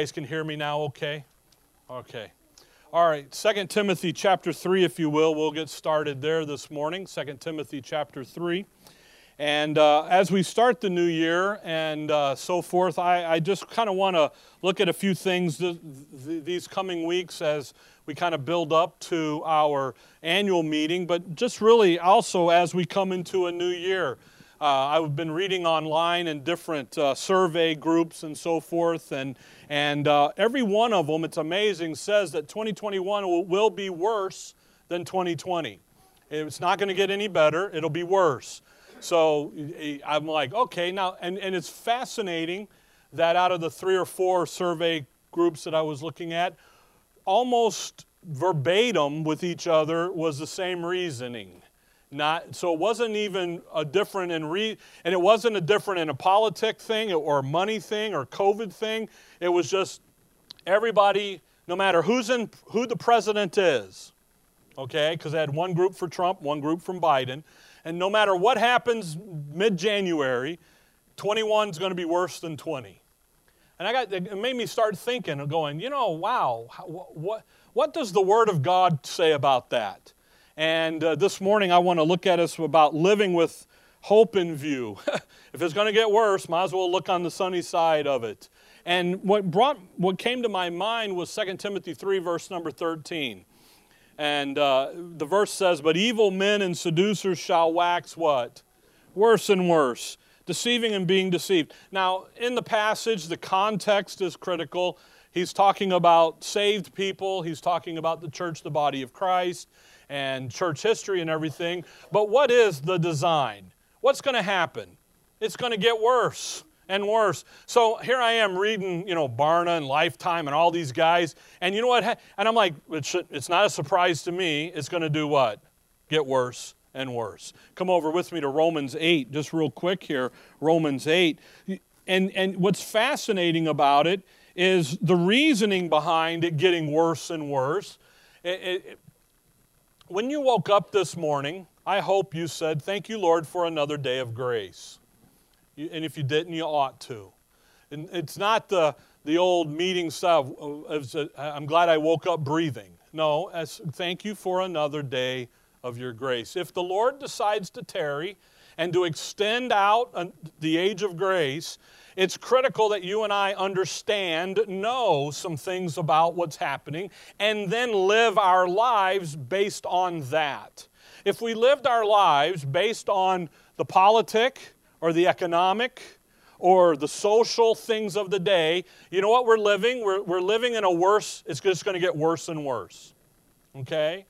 guys can hear me now okay? Okay. All right, Second Timothy chapter 3, if you will. We'll get started there this morning. Second Timothy chapter 3. And uh, as we start the new year and uh, so forth, I, I just kind of want to look at a few things th- th- these coming weeks as we kind of build up to our annual meeting, but just really also as we come into a new year. Uh, I've been reading online in different uh, survey groups and so forth, and, and uh, every one of them, it's amazing, says that 2021 will, will be worse than 2020. It's not going to get any better, it'll be worse. So I'm like, okay, now, and, and it's fascinating that out of the three or four survey groups that I was looking at, almost verbatim with each other was the same reasoning. Not, so it wasn't even a different in re, and it wasn't a different in a politic thing or a money thing or COVID thing. It was just everybody, no matter who's in, who the president is, okay, because I had one group for Trump, one group from Biden, and no matter what happens mid-January, 21 is going to be worse than 20. And I got, it made me start thinking and going, you know, wow, what, what does the Word of God say about that? And uh, this morning I want to look at us about living with hope in view. if it's going to get worse, might as well look on the sunny side of it. And what brought what came to my mind was 2 Timothy 3 verse number 13. And uh, the verse says, "But evil men and seducers shall wax what? Worse and worse, deceiving and being deceived." Now, in the passage, the context is critical. He's talking about saved people, he's talking about the church, the body of Christ and church history and everything. But what is the design? What's going to happen? It's going to get worse and worse. So here I am reading, you know, Barna and Lifetime and all these guys, and you know what? And I'm like, it's not a surprise to me. It's going to do what? Get worse and worse. Come over with me to Romans 8, just real quick here. Romans 8. And, and what's fascinating about it is the reasoning behind it getting worse and worse. It, it, when you woke up this morning, I hope you said, Thank you, Lord, for another day of grace. And if you didn't, you ought to. And it's not the, the old meeting stuff, uh, uh, I'm glad I woke up breathing. No, as, thank you for another day of your grace. If the Lord decides to tarry and to extend out the age of grace, it's critical that you and I understand, know some things about what's happening, and then live our lives based on that. If we lived our lives based on the politic or the economic or the social things of the day, you know what we're living? We're, we're living in a worse, it's just going to get worse and worse. Okay?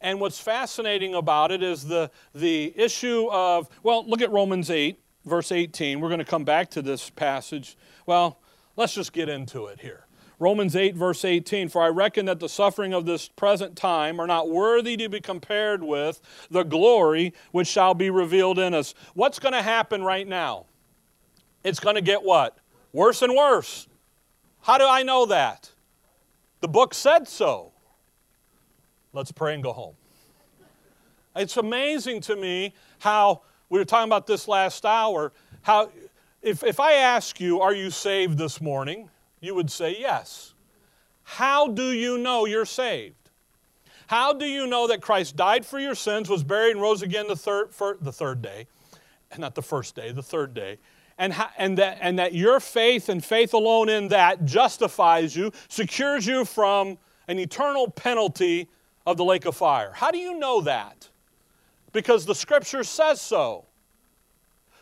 And what's fascinating about it is the, the issue of, well, look at Romans 8 verse 18. We're going to come back to this passage. Well, let's just get into it here. Romans 8, verse 18 For I reckon that the suffering of this present time are not worthy to be compared with the glory which shall be revealed in us. What's going to happen right now? It's going to get what? Worse and worse. How do I know that? The book said so. Let's pray and go home. It's amazing to me how we were talking about this last hour. How, if, if I ask you, Are you saved this morning? you would say yes. How do you know you're saved? How do you know that Christ died for your sins, was buried, and rose again the third, for, the third day? Not the first day, the third day. And, and, that, and that your faith and faith alone in that justifies you, secures you from an eternal penalty of the lake of fire. How do you know that? Because the scripture says so.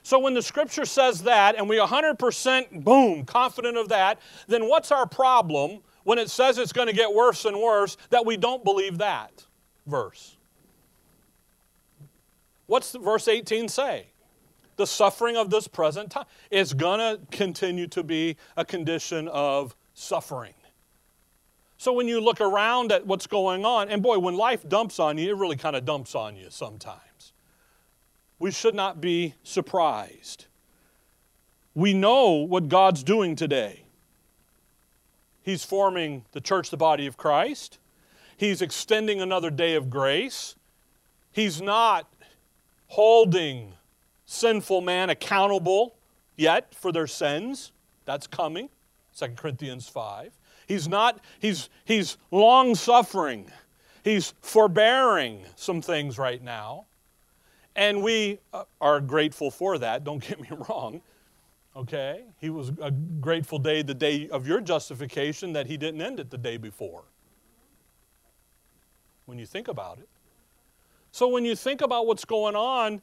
So when the scripture says that and we 100% boom confident of that, then what's our problem when it says it's going to get worse and worse that we don't believe that verse? What's verse 18 say? The suffering of this present time is going to continue to be a condition of suffering. So when you look around at what's going on, and boy, when life dumps on you, it really kind of dumps on you sometimes. We should not be surprised. We know what God's doing today. He's forming the church, the body of Christ. He's extending another day of grace. He's not holding sinful man accountable yet for their sins. That's coming 2 Corinthians 5. He's not, he's, he's long suffering. He's forbearing some things right now. And we uh, are grateful for that, don't get me wrong. Okay? He was a grateful day, the day of your justification, that he didn't end it the day before. When you think about it. So when you think about what's going on,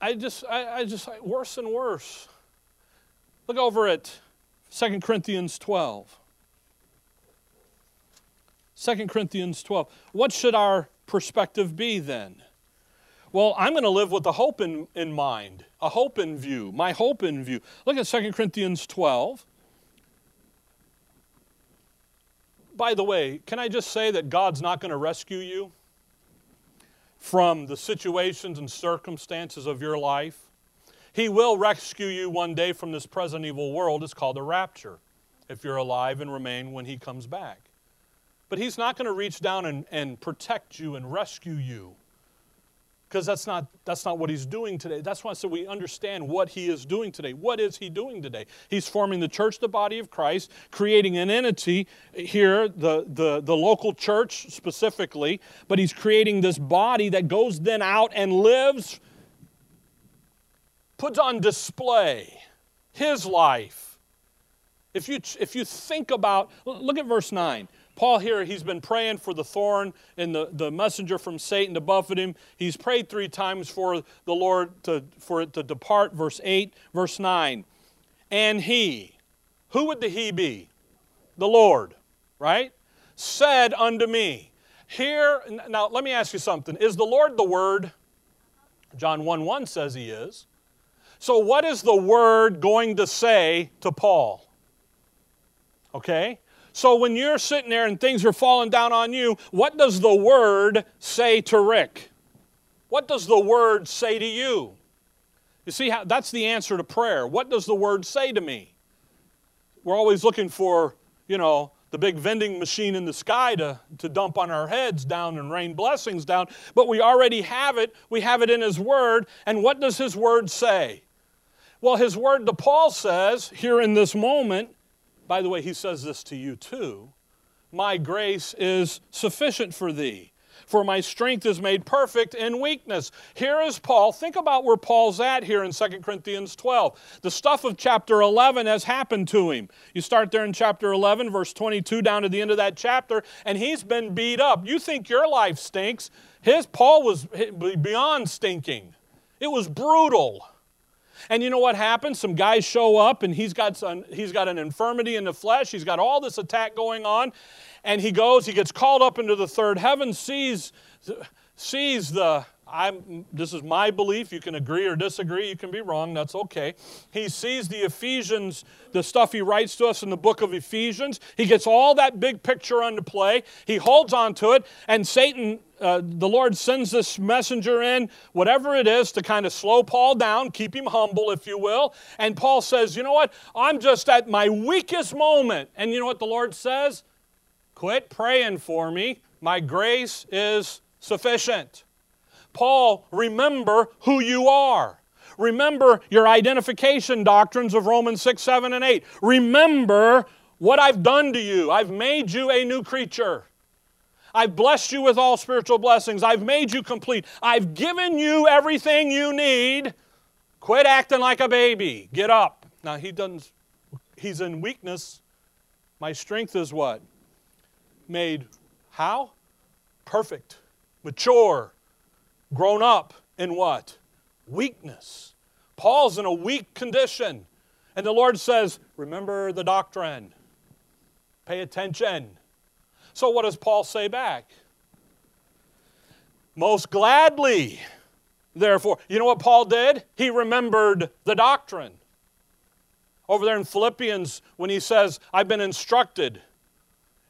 I just, I, I just, worse and worse. Look over at 2 Corinthians 12. 2 Corinthians 12. What should our perspective be then? Well, I'm going to live with a hope in, in mind, a hope in view, my hope in view. Look at 2 Corinthians 12. By the way, can I just say that God's not going to rescue you from the situations and circumstances of your life? He will rescue you one day from this present evil world. It's called the rapture, if you're alive and remain when He comes back. But He's not going to reach down and, and protect you and rescue you because that's not, that's not what he's doing today. That's why said we understand what he is doing today. What is he doing today? He's forming the church, the body of Christ, creating an entity here, the, the, the local church specifically, but he's creating this body that goes then out and lives puts on display his life. If you, if you think about, look at verse 9. Paul here, he's been praying for the thorn and the, the messenger from Satan to buffet him. He's prayed three times for the Lord to, for it to depart. Verse 8, verse 9. And he, who would the he be? The Lord, right? Said unto me, Here, now let me ask you something. Is the Lord the Word? John 1 1 says he is. So, what is the word going to say to Paul? Okay? So, when you're sitting there and things are falling down on you, what does the word say to Rick? What does the word say to you? You see, how, that's the answer to prayer. What does the word say to me? We're always looking for, you know, the big vending machine in the sky to, to dump on our heads down and rain blessings down, but we already have it. We have it in His Word. And what does His Word say? Well, his word to Paul says here in this moment, by the way, he says this to you too My grace is sufficient for thee, for my strength is made perfect in weakness. Here is Paul. Think about where Paul's at here in 2 Corinthians 12. The stuff of chapter 11 has happened to him. You start there in chapter 11, verse 22, down to the end of that chapter, and he's been beat up. You think your life stinks. His Paul was beyond stinking. It was brutal. And you know what happens? Some guys show up and he's got, some, he's got an infirmity in the flesh. He's got all this attack going on. And he goes, he gets called up into the third heaven, sees, sees the, I'm, this is my belief. You can agree or disagree. You can be wrong. That's okay. He sees the Ephesians, the stuff he writes to us in the book of Ephesians. He gets all that big picture into play. He holds on to it, and Satan, uh, the Lord sends this messenger in, whatever it is, to kind of slow Paul down, keep him humble, if you will. And Paul says, You know what? I'm just at my weakest moment. And you know what the Lord says? Quit praying for me. My grace is sufficient. Paul, remember who you are. Remember your identification doctrines of Romans 6, 7, and 8. Remember what I've done to you. I've made you a new creature. I've blessed you with all spiritual blessings. I've made you complete. I've given you everything you need. Quit acting like a baby. Get up. Now, he doesn't, he's in weakness. My strength is what? Made how? Perfect, mature, grown up in what? Weakness. Paul's in a weak condition. And the Lord says, Remember the doctrine. Pay attention. So, what does Paul say back? Most gladly, therefore. You know what Paul did? He remembered the doctrine. Over there in Philippians, when he says, I've been instructed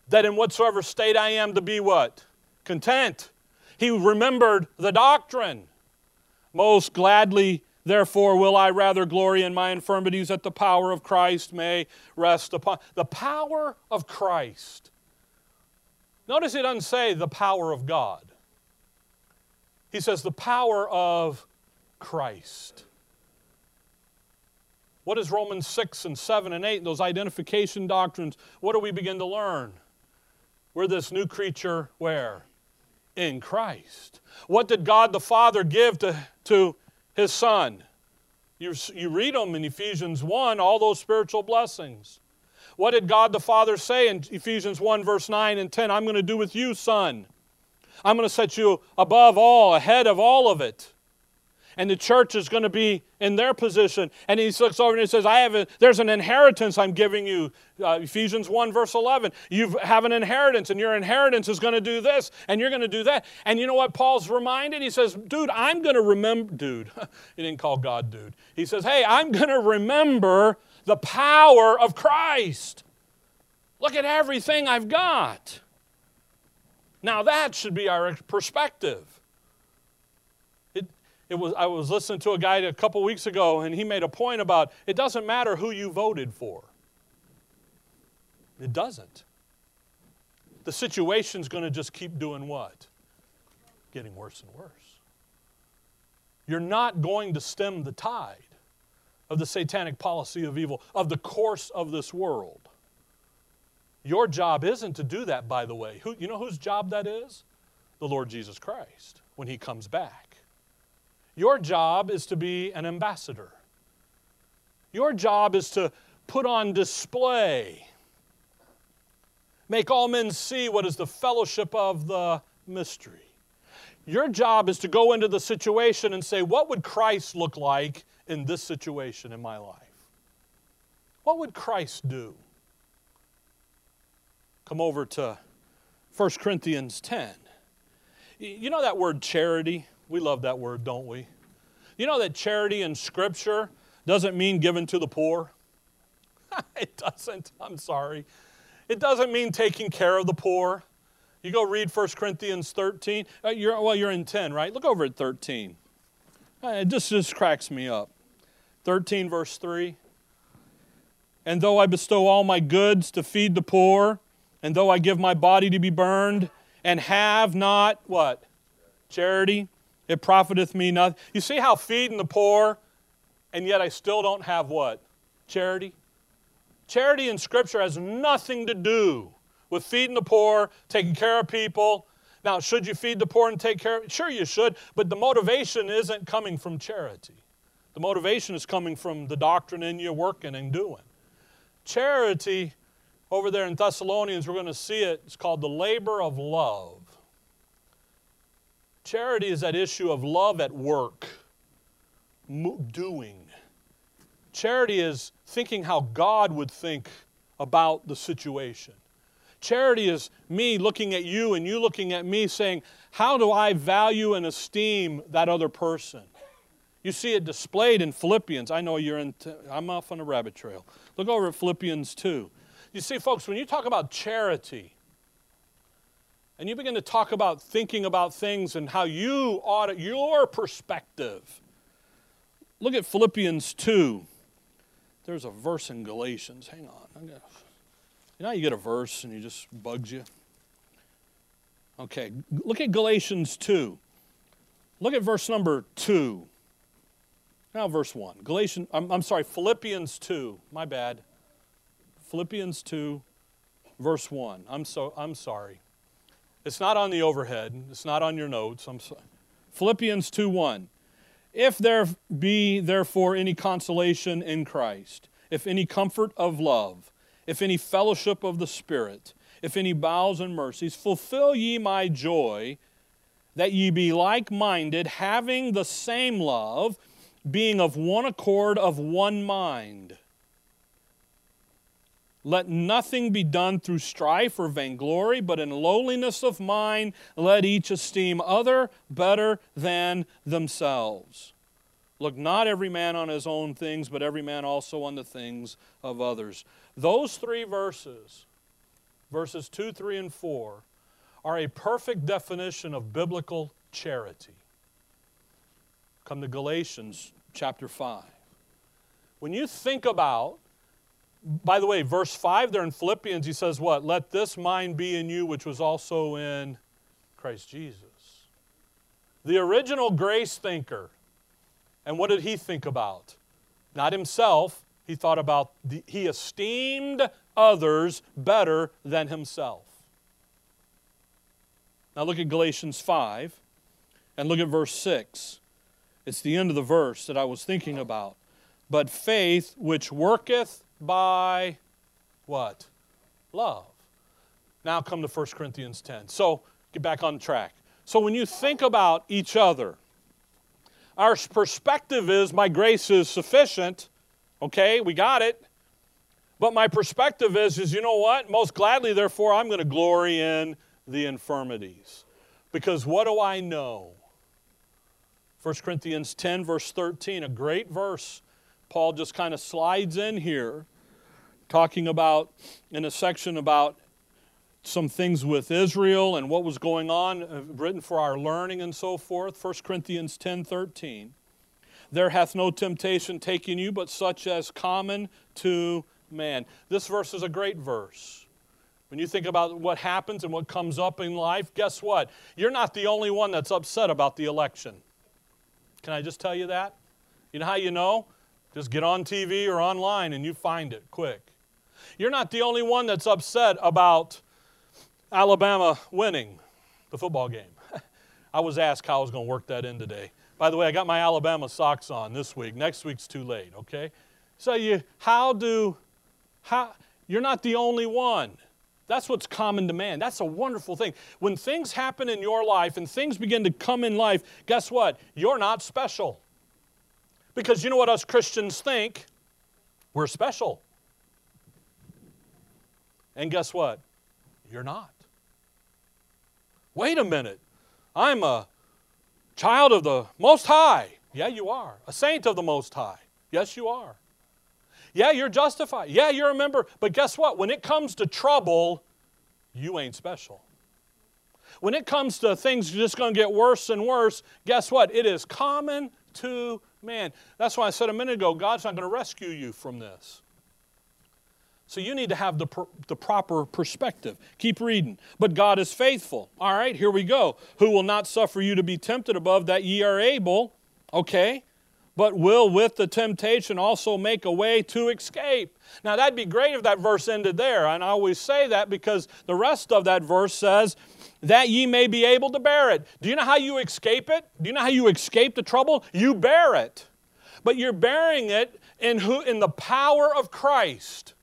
that in whatsoever state I am to be what? Content. He remembered the doctrine. Most gladly, therefore, will I rather glory in my infirmities that the power of Christ may rest upon. The power of Christ. Notice it doesn't say the power of God. He says the power of Christ. What is Romans 6 and 7 and 8, those identification doctrines? What do we begin to learn? We're this new creature where? In Christ. What did God the Father give to, to his Son? You, you read them in Ephesians 1, all those spiritual blessings. What did God the Father say in Ephesians 1, verse 9 and 10? I'm going to do with you, son. I'm going to set you above all, ahead of all of it and the church is going to be in their position. And he looks over and he says, I have a, there's an inheritance I'm giving you. Uh, Ephesians 1, verse 11. You have an inheritance, and your inheritance is going to do this, and you're going to do that. And you know what Paul's reminded? He says, Dude, I'm going to remember, dude. he didn't call God dude. He says, Hey, I'm going to remember the power of Christ. Look at everything I've got. Now, that should be our perspective. It was, I was listening to a guy a couple weeks ago, and he made a point about it doesn't matter who you voted for. It doesn't. The situation's going to just keep doing what? Getting worse and worse. You're not going to stem the tide of the satanic policy of evil, of the course of this world. Your job isn't to do that, by the way. Who, you know whose job that is? The Lord Jesus Christ when he comes back. Your job is to be an ambassador. Your job is to put on display, make all men see what is the fellowship of the mystery. Your job is to go into the situation and say, What would Christ look like in this situation in my life? What would Christ do? Come over to 1 Corinthians 10. You know that word charity? We love that word, don't we? You know that charity in Scripture doesn't mean given to the poor? it doesn't. I'm sorry. It doesn't mean taking care of the poor. You go read 1 Corinthians 13. Uh, you're, well, you're in 10, right? Look over at 13. Uh, it just, just cracks me up. 13, verse 3. And though I bestow all my goods to feed the poor, and though I give my body to be burned, and have not what? Charity, it profiteth me nothing. You see how feeding the poor, and yet I still don't have what? Charity? Charity in Scripture has nothing to do with feeding the poor, taking care of people. Now, should you feed the poor and take care of Sure, you should, but the motivation isn't coming from charity. The motivation is coming from the doctrine in you working and doing. Charity, over there in Thessalonians, we're going to see it, it's called the labor of love. Charity is that issue of love at work, doing. Charity is thinking how God would think about the situation. Charity is me looking at you and you looking at me saying, How do I value and esteem that other person? You see it displayed in Philippians. I know you're in, t- I'm off on a rabbit trail. Look over at Philippians 2. You see, folks, when you talk about charity, and you begin to talk about thinking about things and how you ought to, your perspective. Look at Philippians 2. There's a verse in Galatians. Hang on. Gonna, you know you get a verse and it just bugs you? Okay, look at Galatians 2. Look at verse number 2. Now, verse 1. Galatians, I'm, I'm sorry, Philippians 2. My bad. Philippians 2, verse 1. I'm, so, I'm sorry. It's not on the overhead. It's not on your notes. I'm sorry. Philippians 2:1. If there be therefore any consolation in Christ, if any comfort of love, if any fellowship of the Spirit, if any bowels and mercies, fulfill ye my joy, that ye be like minded, having the same love, being of one accord, of one mind. Let nothing be done through strife or vainglory, but in lowliness of mind, let each esteem other better than themselves. Look not every man on his own things, but every man also on the things of others. Those three verses, verses 2, 3, and 4, are a perfect definition of biblical charity. Come to Galatians chapter 5. When you think about by the way, verse 5 there in Philippians, he says, What? Let this mind be in you, which was also in Christ Jesus. The original grace thinker. And what did he think about? Not himself, He thought about, the, he esteemed others better than himself. Now look at Galatians 5 and look at verse 6. It's the end of the verse that I was thinking about. But faith which worketh by what? Love. Now come to 1 Corinthians 10. So get back on track. So when you think about each other, our perspective is my grace is sufficient. Okay, we got it. But my perspective is, is you know what? Most gladly, therefore, I'm going to glory in the infirmities. Because what do I know? 1 Corinthians 10, verse 13, a great verse. Paul just kind of slides in here, talking about, in a section about some things with Israel and what was going on, uh, written for our learning and so forth. 1 Corinthians 10, 13. There hath no temptation taken you, but such as common to man. This verse is a great verse. When you think about what happens and what comes up in life, guess what? You're not the only one that's upset about the election. Can I just tell you that? You know how you know? Just get on TV or online and you find it quick. You're not the only one that's upset about Alabama winning the football game. I was asked how I was going to work that in today. By the way, I got my Alabama socks on this week. Next week's too late, okay? So you how do how you're not the only one. That's what's common to man. That's a wonderful thing. When things happen in your life and things begin to come in life, guess what? You're not special. Because you know what us Christians think? We're special. And guess what? You're not. Wait a minute. I'm a child of the Most High. Yeah, you are. A saint of the Most High. Yes, you are. Yeah, you're justified. Yeah, you're a member. But guess what? When it comes to trouble, you ain't special. When it comes to things just going to get worse and worse, guess what? It is common to man. That's why I said a minute ago God's not going to rescue you from this. So you need to have the, the proper perspective. Keep reading. But God is faithful. All right, here we go. Who will not suffer you to be tempted above that ye are able. Okay but will with the temptation also make a way to escape. Now, that'd be great if that verse ended there. And I always say that because the rest of that verse says, that ye may be able to bear it. Do you know how you escape it? Do you know how you escape the trouble? You bear it. But you're bearing it in, who, in the power of Christ.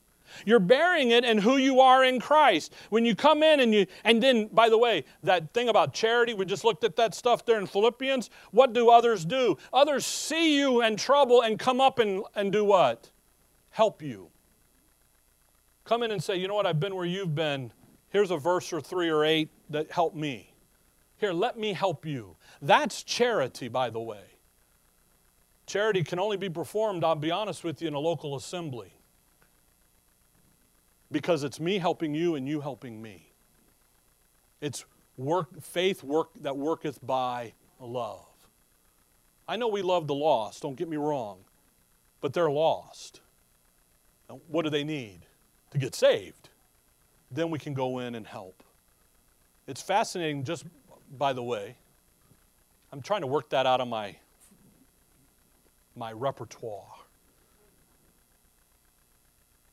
You're bearing it and who you are in Christ. When you come in and you, and then, by the way, that thing about charity, we just looked at that stuff there in Philippians. What do others do? Others see you in trouble and come up and, and do what? Help you. Come in and say, you know what, I've been where you've been. Here's a verse or three or eight that help me. Here, let me help you. That's charity, by the way. Charity can only be performed, I'll be honest with you, in a local assembly because it's me helping you and you helping me. It's work, faith work that worketh by love. I know we love the lost, don't get me wrong, but they're lost. Now, what do they need? To get saved. Then we can go in and help. It's fascinating, just by the way. I'm trying to work that out of my, my repertoire.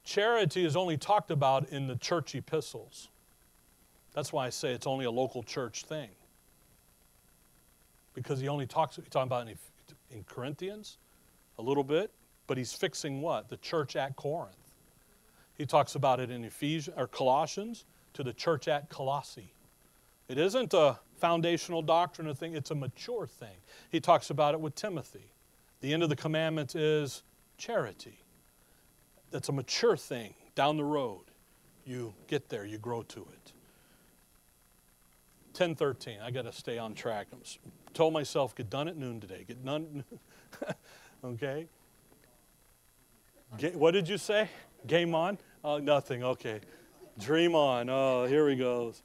Charity is only talked about in the church epistles. That's why I say it's only a local church thing. Because he only talks, he's talking about in, in Corinthians a little bit, but he's fixing what? The church at Corinth. He talks about it in Ephesians or Colossians to the church at Colossae. It isn't a foundational doctrine thing, it's a mature thing. He talks about it with Timothy. The end of the commandment is charity that's a mature thing down the road. You get there, you grow to it. 1013, I got to stay on track. I told myself, get done at noon today. Get done. okay? what did you say? Game on? Oh, nothing. Okay. Dream on. Oh, here he goes.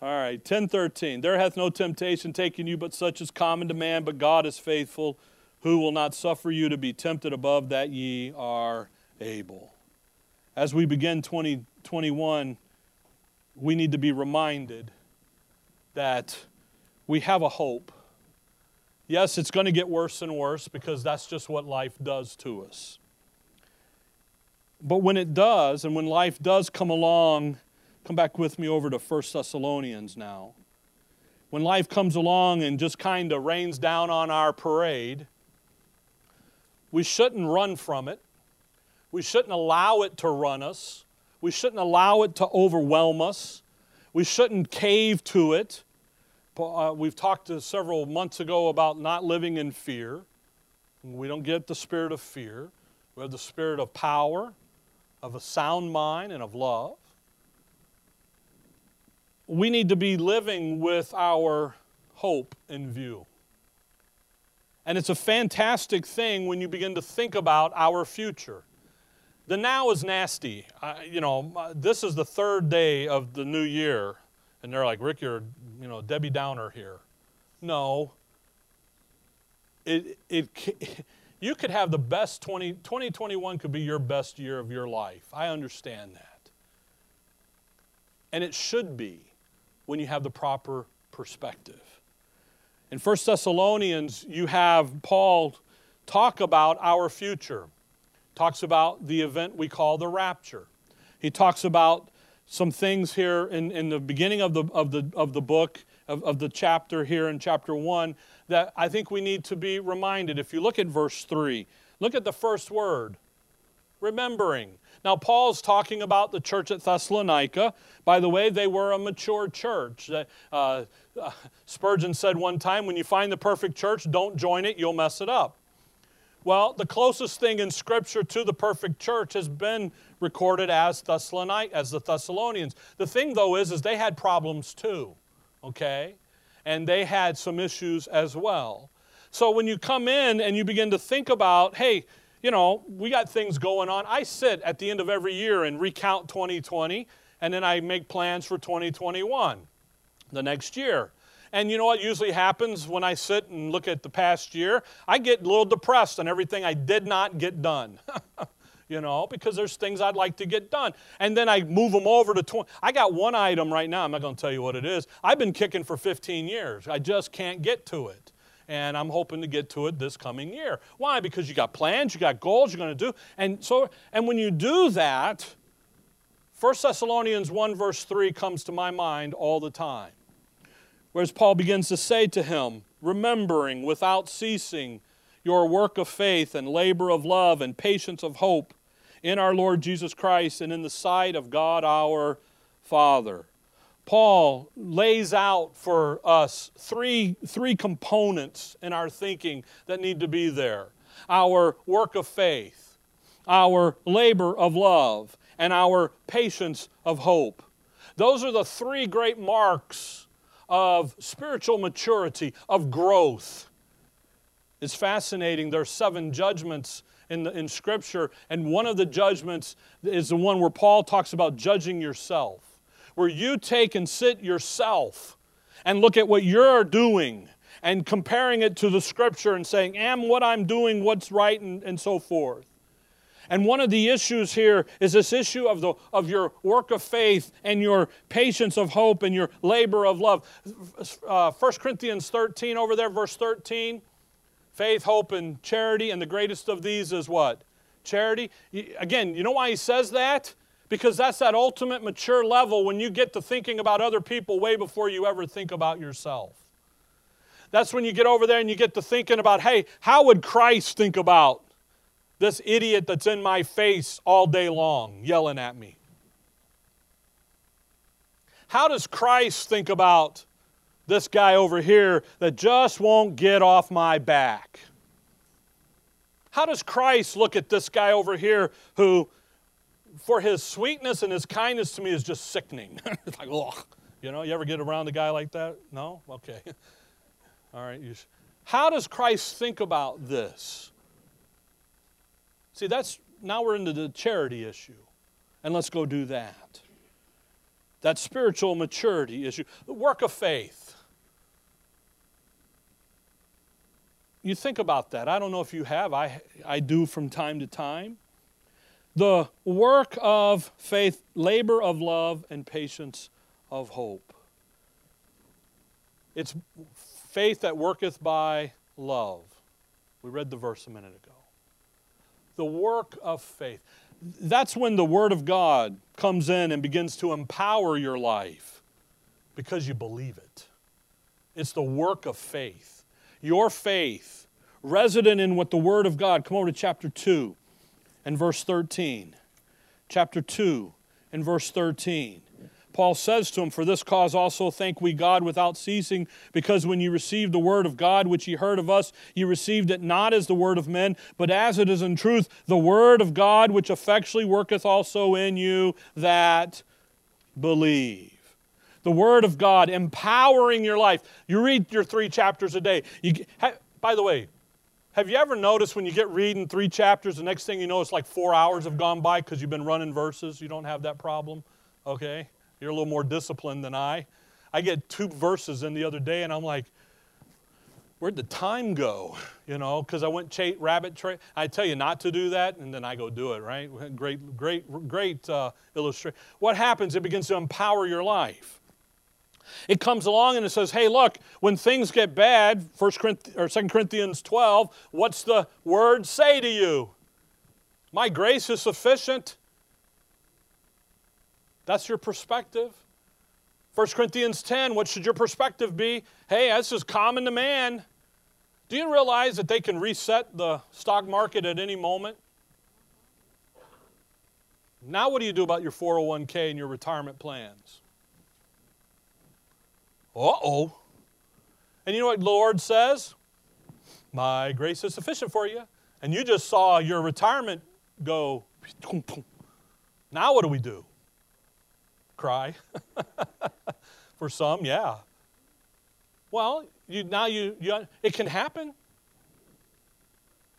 All right, 1013. There hath no temptation taken you but such as common to man, but God is faithful, who will not suffer you to be tempted above that ye are able. As we begin 2021, we need to be reminded that we have a hope. Yes, it's going to get worse and worse because that's just what life does to us. But when it does, and when life does come along, come back with me over to 1 Thessalonians now. When life comes along and just kind of rains down on our parade, we shouldn't run from it. We shouldn't allow it to run us. We shouldn't allow it to overwhelm us. We shouldn't cave to it. Uh, we've talked several months ago about not living in fear. We don't get the spirit of fear. We have the spirit of power, of a sound mind, and of love. We need to be living with our hope in view. And it's a fantastic thing when you begin to think about our future. The now is nasty. Uh, you know, this is the third day of the new year, and they're like, Rick, you're, you know, Debbie Downer here. No. It, it, you could have the best 20, 2021 could be your best year of your life. I understand that. And it should be when you have the proper perspective. In 1 Thessalonians, you have Paul talk about our future talks about the event we call the rapture. He talks about some things here in, in the beginning of the, of the, of the book, of, of the chapter here in chapter 1, that I think we need to be reminded. If you look at verse 3, look at the first word remembering. Now, Paul's talking about the church at Thessalonica. By the way, they were a mature church. Uh, uh, Spurgeon said one time, when you find the perfect church, don't join it, you'll mess it up. Well, the closest thing in Scripture to the perfect church has been recorded as Thessalonite, as the Thessalonians. The thing, though, is, is they had problems too, okay? And they had some issues as well. So when you come in and you begin to think about, hey, you know, we got things going on. I sit at the end of every year and recount 2020, and then I make plans for 2021, the next year. And you know what usually happens when I sit and look at the past year? I get a little depressed on everything I did not get done. you know, because there's things I'd like to get done. And then I move them over to 20. I got one item right now, I'm not going to tell you what it is. I've been kicking for 15 years. I just can't get to it. And I'm hoping to get to it this coming year. Why? Because you got plans, you got goals you're going to do. And so and when you do that, 1 Thessalonians 1 verse 3 comes to my mind all the time. Whereas Paul begins to say to him, remembering without ceasing your work of faith and labor of love and patience of hope in our Lord Jesus Christ and in the sight of God our Father. Paul lays out for us three, three components in our thinking that need to be there our work of faith, our labor of love, and our patience of hope. Those are the three great marks of spiritual maturity, of growth. It's fascinating. There are seven judgments in, the, in Scripture, and one of the judgments is the one where Paul talks about judging yourself, where you take and sit yourself and look at what you're doing and comparing it to the Scripture and saying, Am what I'm doing what's right, and, and so forth. And one of the issues here is this issue of, the, of your work of faith and your patience of hope and your labor of love. Uh, 1 Corinthians 13, over there, verse 13 faith, hope, and charity. And the greatest of these is what? Charity. Again, you know why he says that? Because that's that ultimate mature level when you get to thinking about other people way before you ever think about yourself. That's when you get over there and you get to thinking about, hey, how would Christ think about this idiot that's in my face all day long yelling at me? How does Christ think about this guy over here that just won't get off my back? How does Christ look at this guy over here who, for his sweetness and his kindness to me, is just sickening? it's like, ugh. You know, you ever get around a guy like that? No? Okay. All right. How does Christ think about this? See, that's now we're into the charity issue. And let's go do that. That spiritual maturity issue, the work of faith. You think about that. I don't know if you have, I, I do from time to time. The work of faith, labor of love, and patience of hope. It's faith that worketh by love. We read the verse a minute ago the work of faith. that's when the Word of God comes in and begins to empower your life because you believe it. It's the work of faith. Your faith, resident in what the Word of God, come over to chapter 2 and verse 13. Chapter 2 and verse 13. Paul says to him, For this cause also thank we God without ceasing, because when you received the word of God which ye heard of us, ye received it not as the word of men, but as it is in truth the word of God which effectually worketh also in you that believe. The word of God empowering your life. You read your three chapters a day. You, by the way, have you ever noticed when you get reading three chapters, the next thing you know, it's like four hours have gone by because you've been running verses? You don't have that problem? Okay? You're a little more disciplined than I. I get two verses in the other day, and I'm like, where'd the time go? You know, because I went rabbit trail. I tell you not to do that, and then I go do it. Right? Great, great, great uh, illustration. What happens? It begins to empower your life. It comes along and it says, "Hey, look, when things get bad, First Corinthians or Second Corinthians 12, what's the word say to you? My grace is sufficient." That's your perspective. 1 Corinthians 10, what should your perspective be? Hey, this is common to man. Do you realize that they can reset the stock market at any moment? Now, what do you do about your 401k and your retirement plans? Uh oh. And you know what the Lord says? My grace is sufficient for you. And you just saw your retirement go. Now, what do we do? Cry. For some, yeah. Well, you, now you, you, it can happen.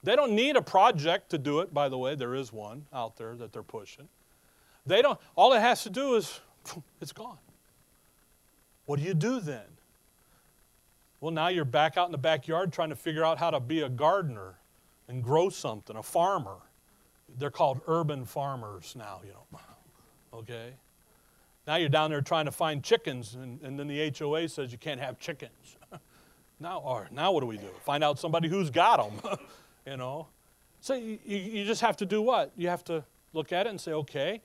They don't need a project to do it, by the way. There is one out there that they're pushing. They don't, all it has to do is, it's gone. What do you do then? Well, now you're back out in the backyard trying to figure out how to be a gardener and grow something, a farmer. They're called urban farmers now, you know. Okay? Now you're down there trying to find chickens, and, and then the HOA says you can't have chickens. now, or now what do we do? Find out somebody who's got them, you know? So you, you just have to do what? You have to look at it and say, okay,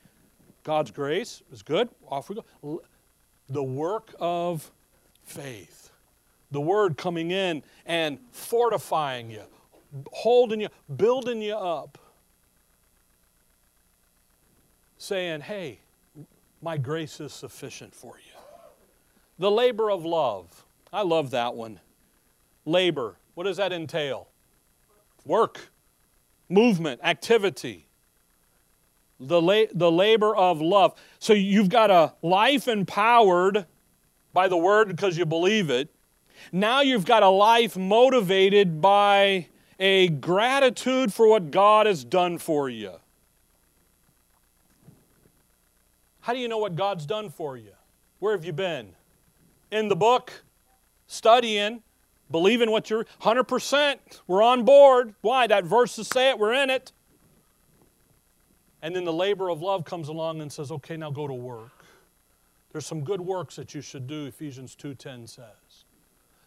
God's grace is good. Off we go. The work of faith. The word coming in and fortifying you, holding you, building you up. Saying, hey, my grace is sufficient for you. The labor of love. I love that one. Labor. What does that entail? Work, movement, activity. The, la- the labor of love. So you've got a life empowered by the word because you believe it. Now you've got a life motivated by a gratitude for what God has done for you. How do you know what God's done for you? Where have you been? In the book, studying, believing what you're 100%. We're on board. Why? That verse to say it, we're in it. And then the labor of love comes along and says, okay, now go to work. There's some good works that you should do, Ephesians 2:10 says.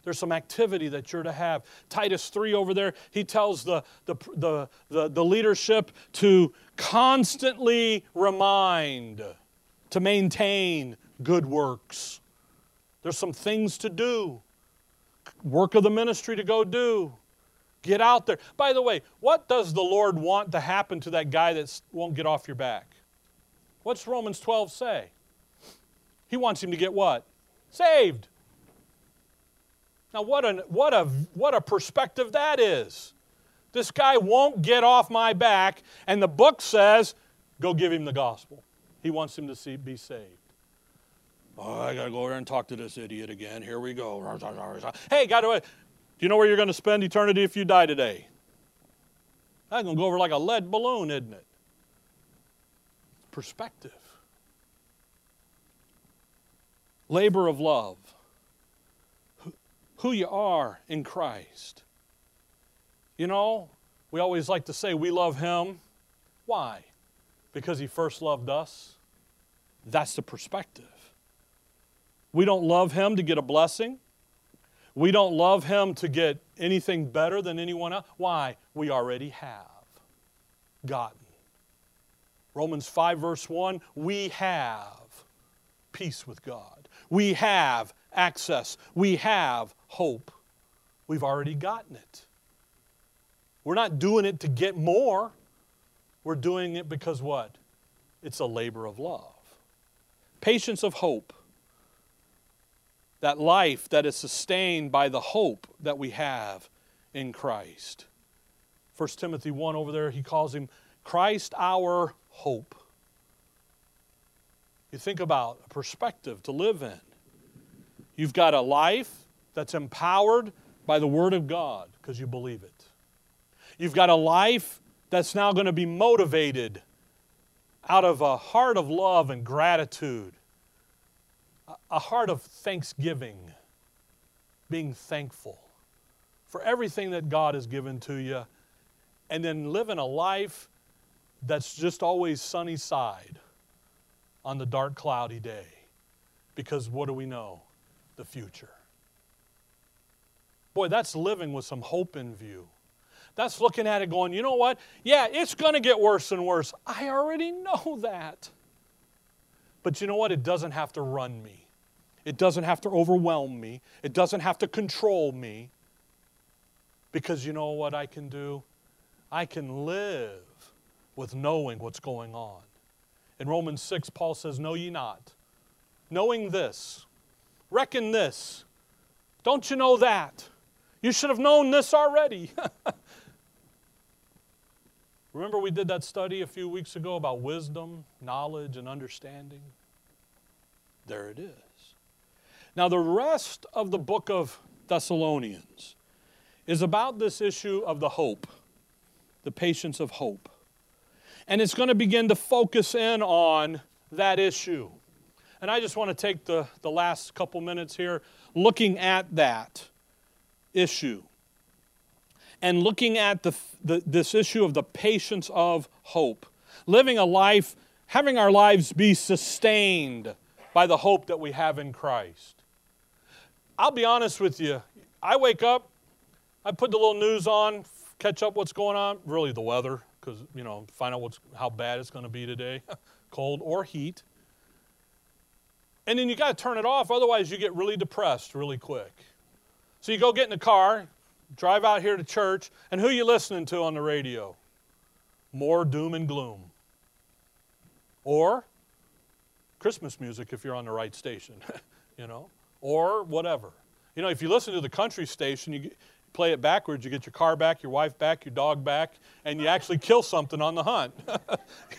There's some activity that you're to have. Titus 3 over there, he tells the, the, the, the, the leadership to constantly remind to maintain good works. There's some things to do, work of the ministry to go do. Get out there. By the way, what does the Lord want to happen to that guy that won't get off your back? What's Romans 12 say? He wants him to get what? Saved. Now, what a, what, a, what a perspective that is. This guy won't get off my back, and the book says, go give him the gospel. He wants him to see, be saved. Oh, I got to go over and talk to this idiot again. Here we go. Hey, got to. Do you know where you're going to spend eternity if you die today? That's going to go over like a lead balloon, isn't it? Perspective. Labor of love. Who you are in Christ. You know, we always like to say we love Him. Why? Because He first loved us. That's the perspective. We don't love Him to get a blessing. We don't love Him to get anything better than anyone else. Why? We already have gotten. Romans 5, verse 1 we have peace with God. We have access. We have hope. We've already gotten it. We're not doing it to get more. We're doing it because what? It's a labor of love. Patience of hope. That life that is sustained by the hope that we have in Christ. 1 Timothy 1 over there, he calls him Christ our hope. You think about a perspective to live in. You've got a life that's empowered by the Word of God because you believe it. You've got a life that's now going to be motivated out of a heart of love and gratitude, a heart of thanksgiving, being thankful for everything that God has given to you, and then living a life that's just always sunny side on the dark, cloudy day. Because what do we know? The future. Boy, that's living with some hope in view. That's looking at it going, you know what? Yeah, it's going to get worse and worse. I already know that. But you know what? It doesn't have to run me, it doesn't have to overwhelm me, it doesn't have to control me. Because you know what I can do? I can live with knowing what's going on. In Romans 6, Paul says, Know ye not, knowing this, reckon this. Don't you know that? You should have known this already. Remember, we did that study a few weeks ago about wisdom, knowledge, and understanding? There it is. Now, the rest of the book of Thessalonians is about this issue of the hope, the patience of hope. And it's going to begin to focus in on that issue. And I just want to take the, the last couple minutes here looking at that issue and looking at the, the, this issue of the patience of hope. Living a life, having our lives be sustained by the hope that we have in Christ. I'll be honest with you. I wake up, I put the little news on, catch up what's going on, really the weather, because, you know, find out what's, how bad it's going to be today, cold or heat. And then you got to turn it off, otherwise, you get really depressed really quick. So you go get in the car, drive out here to church, and who you listening to on the radio? More doom and gloom. Or Christmas music if you're on the right station, you know, or whatever. You know, if you listen to the country station, you play it backwards, you get your car back, your wife back, your dog back, and you actually kill something on the hunt.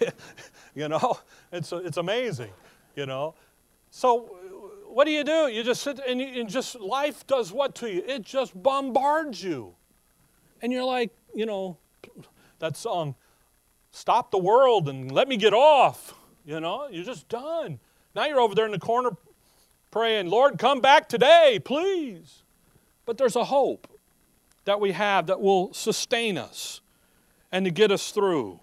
you know, it's, it's amazing, you know. So, what do you do? You just sit and, you, and just life does what to you? It just bombards you. And you're like, you know, that song, Stop the World and Let Me Get Off. You know, you're just done. Now you're over there in the corner praying, Lord, come back today, please. But there's a hope that we have that will sustain us and to get us through.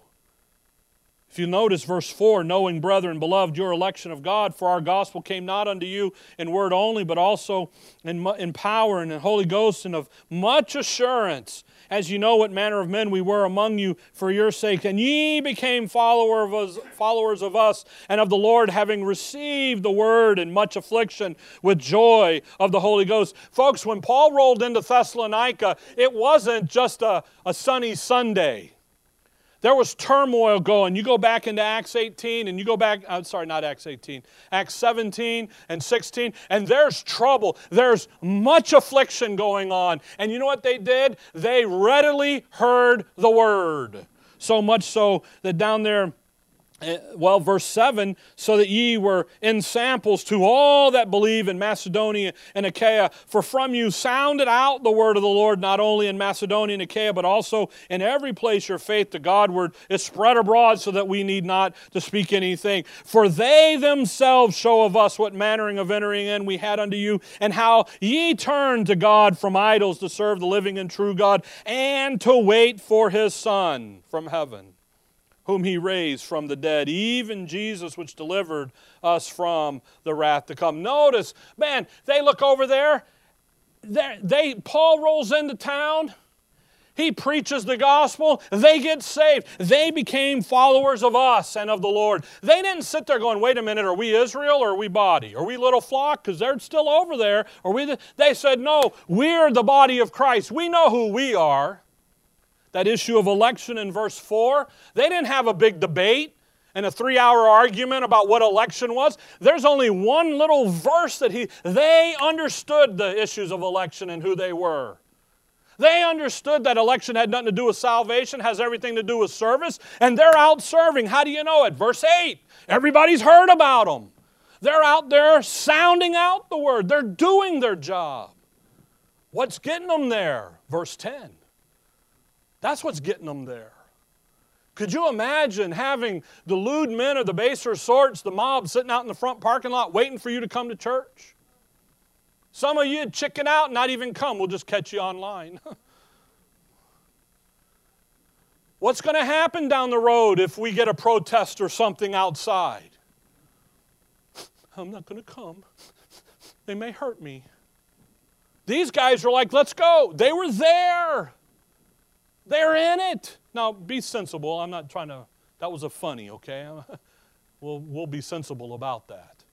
If you notice verse 4, knowing, brethren, beloved, your election of God, for our gospel came not unto you in word only, but also in, in power and in Holy Ghost and of much assurance, as you know what manner of men we were among you for your sake. And ye became follower of us, followers of us and of the Lord, having received the word in much affliction with joy of the Holy Ghost. Folks, when Paul rolled into Thessalonica, it wasn't just a, a sunny Sunday. There was turmoil going. You go back into Acts 18 and you go back, I'm sorry, not Acts 18, Acts 17 and 16, and there's trouble. There's much affliction going on. And you know what they did? They readily heard the word. So much so that down there, Eh, well, verse 7 so that ye were ensamples to all that believe in Macedonia and Achaia. For from you sounded out the word of the Lord, not only in Macedonia and Achaia, but also in every place your faith to Godward is spread abroad, so that we need not to speak anything. For they themselves show of us what mannering of entering in we had unto you, and how ye turned to God from idols to serve the living and true God, and to wait for his Son from heaven whom he raised from the dead, even Jesus, which delivered us from the wrath to come. Notice, man, they look over there. They, Paul rolls into town. He preaches the gospel. They get saved. They became followers of us and of the Lord. They didn't sit there going, wait a minute, are we Israel or are we body? Are we little flock? Because they're still over there. Are we the... They said, no, we're the body of Christ. We know who we are. That issue of election in verse 4, they didn't have a big debate and a three hour argument about what election was. There's only one little verse that he, they understood the issues of election and who they were. They understood that election had nothing to do with salvation, has everything to do with service, and they're out serving. How do you know it? Verse 8 everybody's heard about them. They're out there sounding out the word, they're doing their job. What's getting them there? Verse 10. That's what's getting them there. Could you imagine having the lewd men of the baser sorts, the mob sitting out in the front parking lot waiting for you to come to church? Some of you chicken out and not even come. We'll just catch you online. What's going to happen down the road if we get a protest or something outside? I'm not going to come. They may hurt me. These guys are like, let's go. They were there. They're in it. Now, be sensible. I'm not trying to, that was a funny, okay? we'll, we'll be sensible about that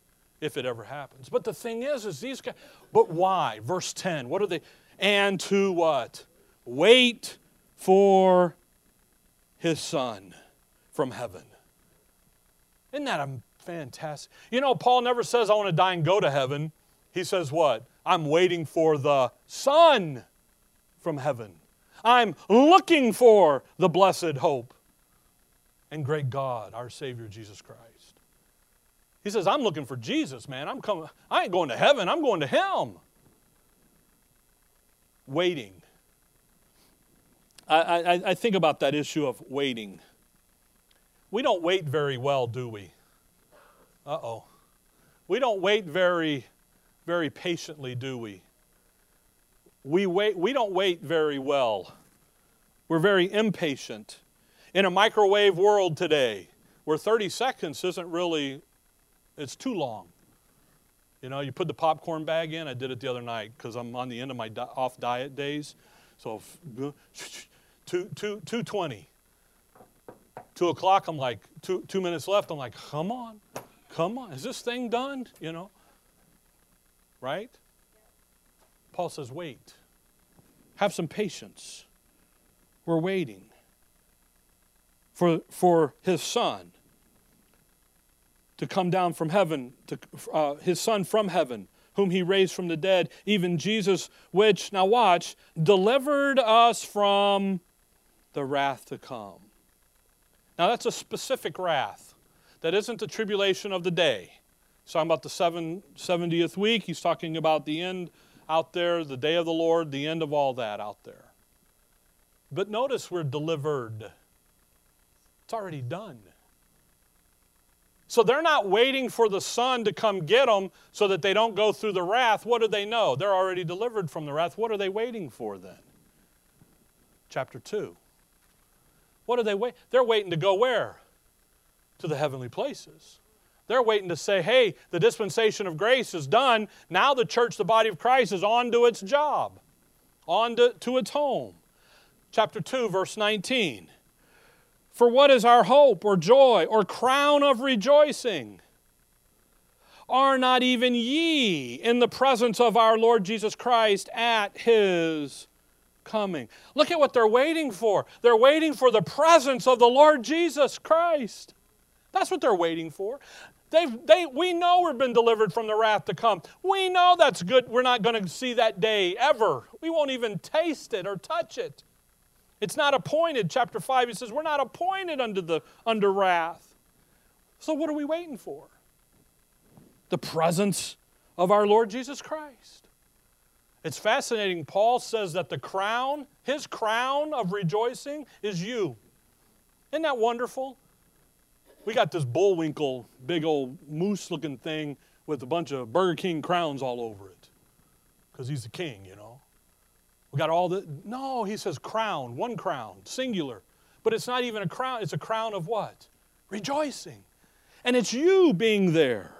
if it ever happens. But the thing is, is these guys, but why? Verse 10, what are they? And to what? Wait for his son from heaven. Isn't that a fantastic? You know, Paul never says, I want to die and go to heaven. He says, what? I'm waiting for the son from heaven. I'm looking for the blessed hope and great God, our Savior Jesus Christ. He says, I'm looking for Jesus, man. I'm coming. I ain't going to heaven, I'm going to Him. Waiting. I, I, I think about that issue of waiting. We don't wait very well, do we? Uh oh. We don't wait very, very patiently, do we? We, wait, we don't wait very well. We're very impatient. In a microwave world today, where 30 seconds isn't really, it's too long. You know, you put the popcorn bag in. I did it the other night because I'm on the end of my di- off diet days. So, two, two, 220. Two o'clock, I'm like, two, two minutes left. I'm like, come on, come on. Is this thing done? You know, right? Paul says, wait. Have some patience. We're waiting for, for his son to come down from heaven, to, uh, his son from heaven, whom he raised from the dead, even Jesus, which, now watch, delivered us from the wrath to come. Now that's a specific wrath. That isn't the tribulation of the day. He's talking about the seven, 70th week. He's talking about the end out there, the day of the Lord, the end of all that out there. But notice we're delivered. It's already done. So they're not waiting for the Son to come get them so that they don't go through the wrath. What do they know? They're already delivered from the wrath. What are they waiting for then? Chapter 2. What are they wait? They're waiting to go where? To the heavenly places. They're waiting to say, hey, the dispensation of grace is done. Now the church, the body of Christ, is on to its job, on to, to its home. Chapter 2, verse 19. For what is our hope or joy or crown of rejoicing? Are not even ye in the presence of our Lord Jesus Christ at his coming? Look at what they're waiting for. They're waiting for the presence of the Lord Jesus Christ. That's what they're waiting for. They've, they, we know we've been delivered from the wrath to come. We know that's good. We're not going to see that day ever. We won't even taste it or touch it. It's not appointed. Chapter 5, he says, We're not appointed under, the, under wrath. So what are we waiting for? The presence of our Lord Jesus Christ. It's fascinating. Paul says that the crown, his crown of rejoicing, is you. Isn't that wonderful? We got this bullwinkle, big old moose looking thing with a bunch of Burger King crowns all over it because he's the king, you know. We got all the, no, he says crown, one crown, singular. But it's not even a crown, it's a crown of what? Rejoicing. And it's you being there.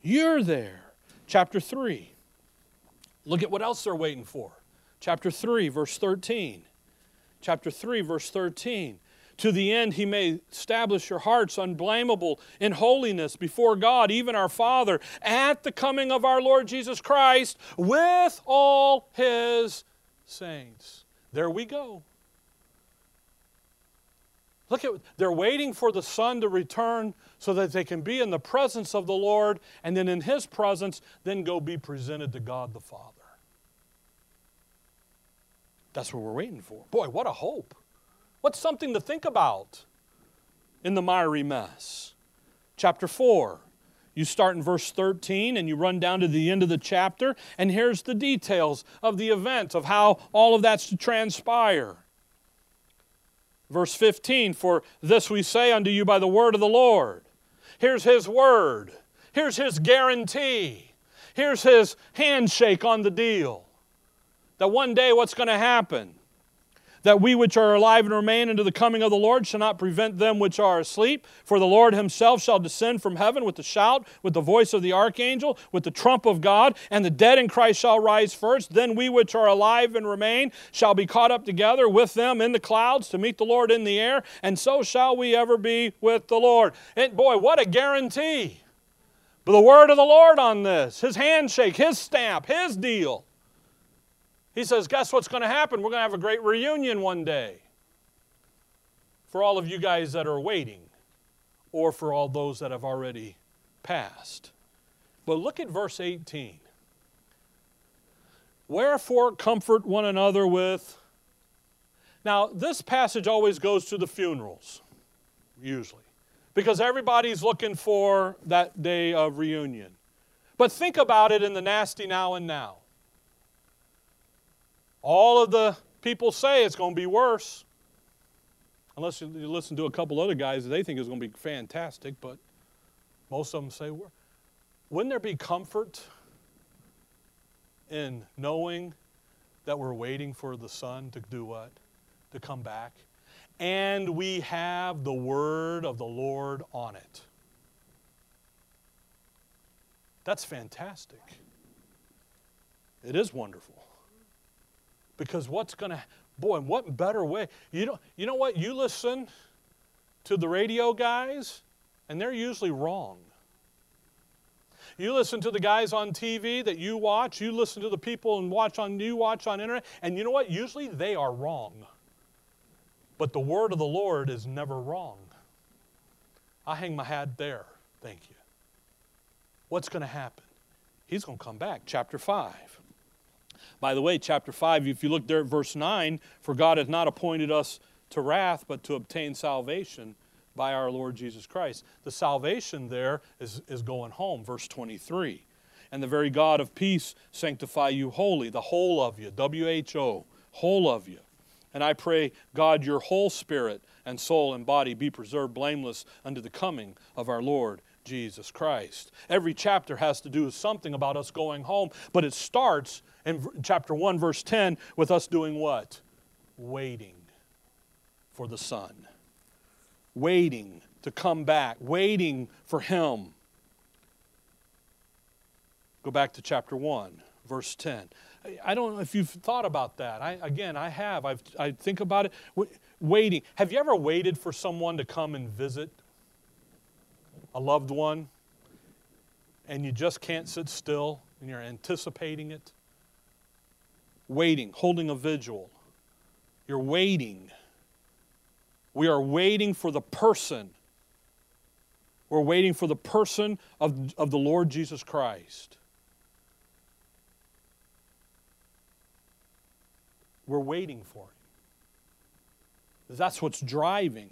You're there. Chapter 3. Look at what else they're waiting for. Chapter 3, verse 13. Chapter 3, verse 13 to the end he may establish your hearts unblameable in holiness before God, even our Father, at the coming of our Lord Jesus Christ with all his saints. There we go. Look at they're waiting for the Son to return so that they can be in the presence of the Lord and then in his presence then go be presented to God the Father. That's what we're waiting for. Boy, what a hope. What's something to think about in the miry mess? Chapter 4. You start in verse 13 and you run down to the end of the chapter, and here's the details of the event, of how all of that's to transpire. Verse 15 For this we say unto you by the word of the Lord. Here's his word. Here's his guarantee. Here's his handshake on the deal. That one day what's going to happen? That we which are alive and remain unto the coming of the Lord shall not prevent them which are asleep. For the Lord himself shall descend from heaven with a shout, with the voice of the archangel, with the trump of God, and the dead in Christ shall rise first. Then we which are alive and remain shall be caught up together with them in the clouds to meet the Lord in the air, and so shall we ever be with the Lord. And boy, what a guarantee! But the word of the Lord on this, his handshake, his stamp, his deal. He says, Guess what's going to happen? We're going to have a great reunion one day. For all of you guys that are waiting, or for all those that have already passed. But look at verse 18. Wherefore comfort one another with. Now, this passage always goes to the funerals, usually, because everybody's looking for that day of reunion. But think about it in the nasty now and now. All of the people say it's going to be worse. Unless you listen to a couple other guys, they think it's going to be fantastic, but most of them say, wouldn't there be comfort in knowing that we're waiting for the Son to do what? To come back. And we have the word of the Lord on it. That's fantastic. It is wonderful. Because what's going to, boy, what better way? You know, you know what? You listen to the radio guys, and they're usually wrong. You listen to the guys on TV that you watch, you listen to the people and watch on you watch on internet, and you know what? Usually they are wrong. But the word of the Lord is never wrong. I hang my hat there. Thank you. What's going to happen? He's going to come back. Chapter 5. By the way, chapter 5, if you look there at verse 9, for God hath not appointed us to wrath, but to obtain salvation by our Lord Jesus Christ. The salvation there is, is going home, verse 23. And the very God of peace sanctify you wholly, the whole of you, W H O, whole of you. And I pray, God, your whole spirit and soul and body be preserved blameless unto the coming of our Lord Jesus Christ. Every chapter has to do with something about us going home, but it starts in chapter 1, verse 10, with us doing what? Waiting for the Son. Waiting to come back, waiting for Him. Go back to chapter 1, verse 10. I don't know if you've thought about that. I, again, I have. I've, I think about it. Waiting. Have you ever waited for someone to come and visit a loved one and you just can't sit still and you're anticipating it? Waiting, holding a vigil. You're waiting. We are waiting for the person. We're waiting for the person of, of the Lord Jesus Christ. We're waiting for him. That's what's driving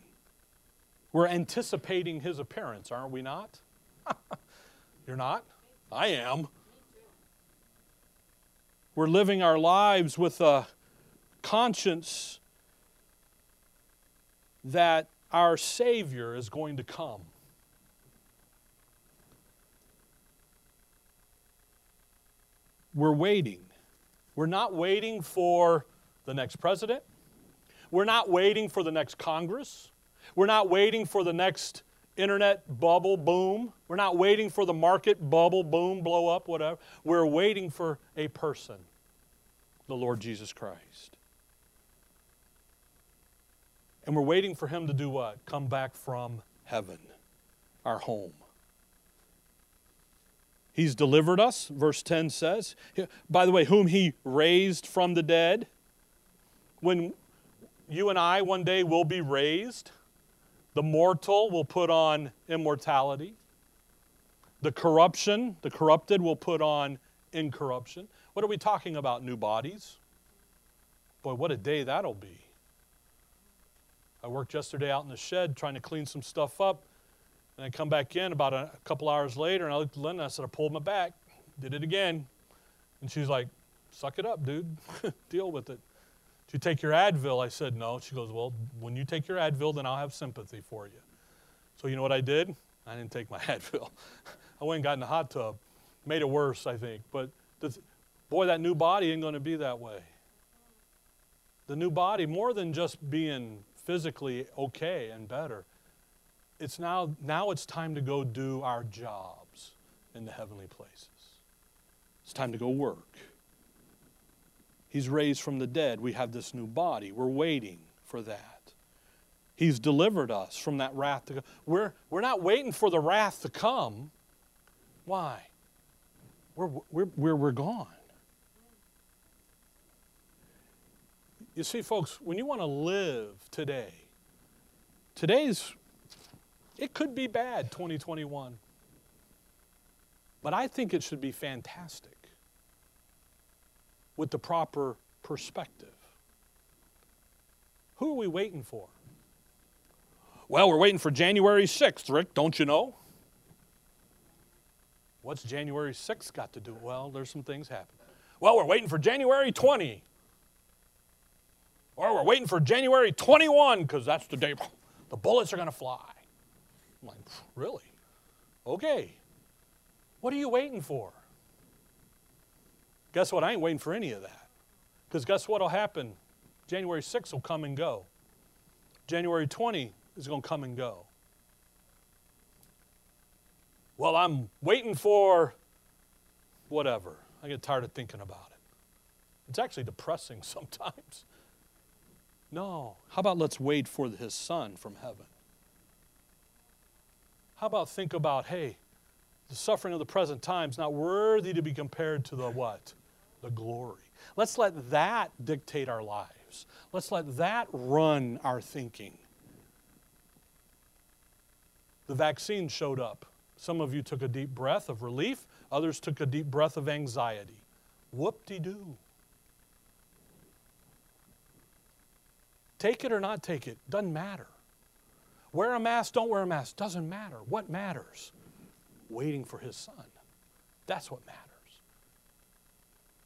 we're anticipating his appearance, aren't we not? You're not? I am. We're living our lives with a conscience that our Savior is going to come. We're waiting. We're not waiting for the next president. We're not waiting for the next Congress. We're not waiting for the next internet bubble boom. We're not waiting for the market bubble boom, blow up, whatever. We're waiting for a person. The Lord Jesus Christ. And we're waiting for him to do what? Come back from heaven, our home. He's delivered us, verse 10 says. By the way, whom he raised from the dead. When you and I one day will be raised, the mortal will put on immortality. The corruption, the corrupted will put on incorruption. What are we talking about? New bodies? Boy, what a day that'll be. I worked yesterday out in the shed trying to clean some stuff up. And I come back in about a, couple hours later and I looked at Linda and I said, I pulled my back, did it again. And she's like, suck it up, dude. Deal with it. Did you take your Advil? I said, no. She goes, well, when you take your Advil, then I'll have sympathy for you. So you know what I did? I didn't take my Advil. I went and got in the hot tub. Made it worse, I think. But the, boy, that new body ain't going to be that way. The new body, more than just being physically okay and better, it's now, now it's time to go do our jobs in the heavenly places. It's time to go work. He's raised from the dead. We have this new body. We're waiting for that. He's delivered us from that wrath to come. We're, we're not waiting for the wrath to come. Why? We're, we're, we're, we're gone. You see, folks, when you want to live today, today's, it could be bad, 2021. But I think it should be fantastic with the proper perspective. Who are we waiting for? Well, we're waiting for January 6th, Rick, don't you know? What's January 6th got to do? Well, there's some things happening. Well, we're waiting for January 20. Or we're waiting for January 21 because that's the day the bullets are going to fly. I'm like, really? Okay. What are you waiting for? Guess what? I ain't waiting for any of that. Because guess what will happen? January 6th will come and go. January 20 is going to come and go. Well, I'm waiting for whatever. I get tired of thinking about it. It's actually depressing sometimes. No. How about let's wait for his son from heaven? How about think about, hey, the suffering of the present time is not worthy to be compared to the what? The glory. Let's let that dictate our lives. Let's let that run our thinking. The vaccine showed up. Some of you took a deep breath of relief, others took a deep breath of anxiety. Whoop de doo. Take it or not take it, doesn't matter. Wear a mask, don't wear a mask, doesn't matter. What matters? Waiting for his son. That's what matters.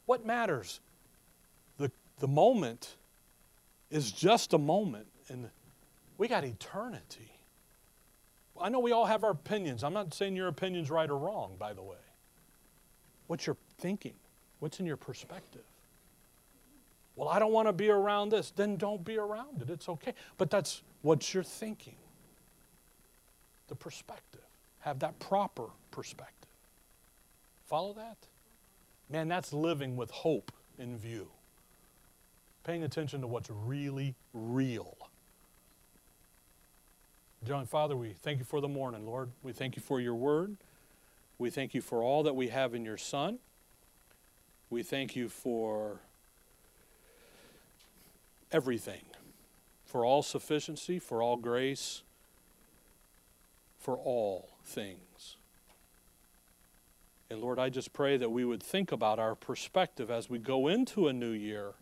What matters? The, the moment is just a moment, and we got eternity. I know we all have our opinions. I'm not saying your opinion's right or wrong, by the way. What's your thinking? What's in your perspective? Well, I don't want to be around this. Then don't be around it. It's okay. But that's what you're thinking. The perspective. Have that proper perspective. Follow that? Man, that's living with hope in view. Paying attention to what's really real. John, Father, we thank you for the morning, Lord. We thank you for your word. We thank you for all that we have in your Son. We thank you for everything, for all sufficiency, for all grace, for all things. And Lord, I just pray that we would think about our perspective as we go into a new year,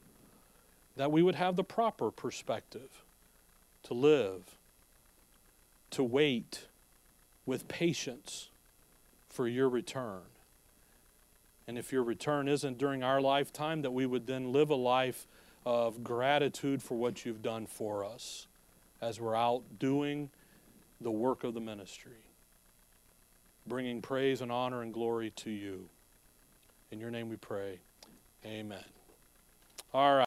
that we would have the proper perspective to live, to wait with patience for your return. And if your return isn't during our lifetime, that we would then live a life of gratitude for what you've done for us as we're out doing the work of the ministry, bringing praise and honor and glory to you. In your name we pray. Amen. All right.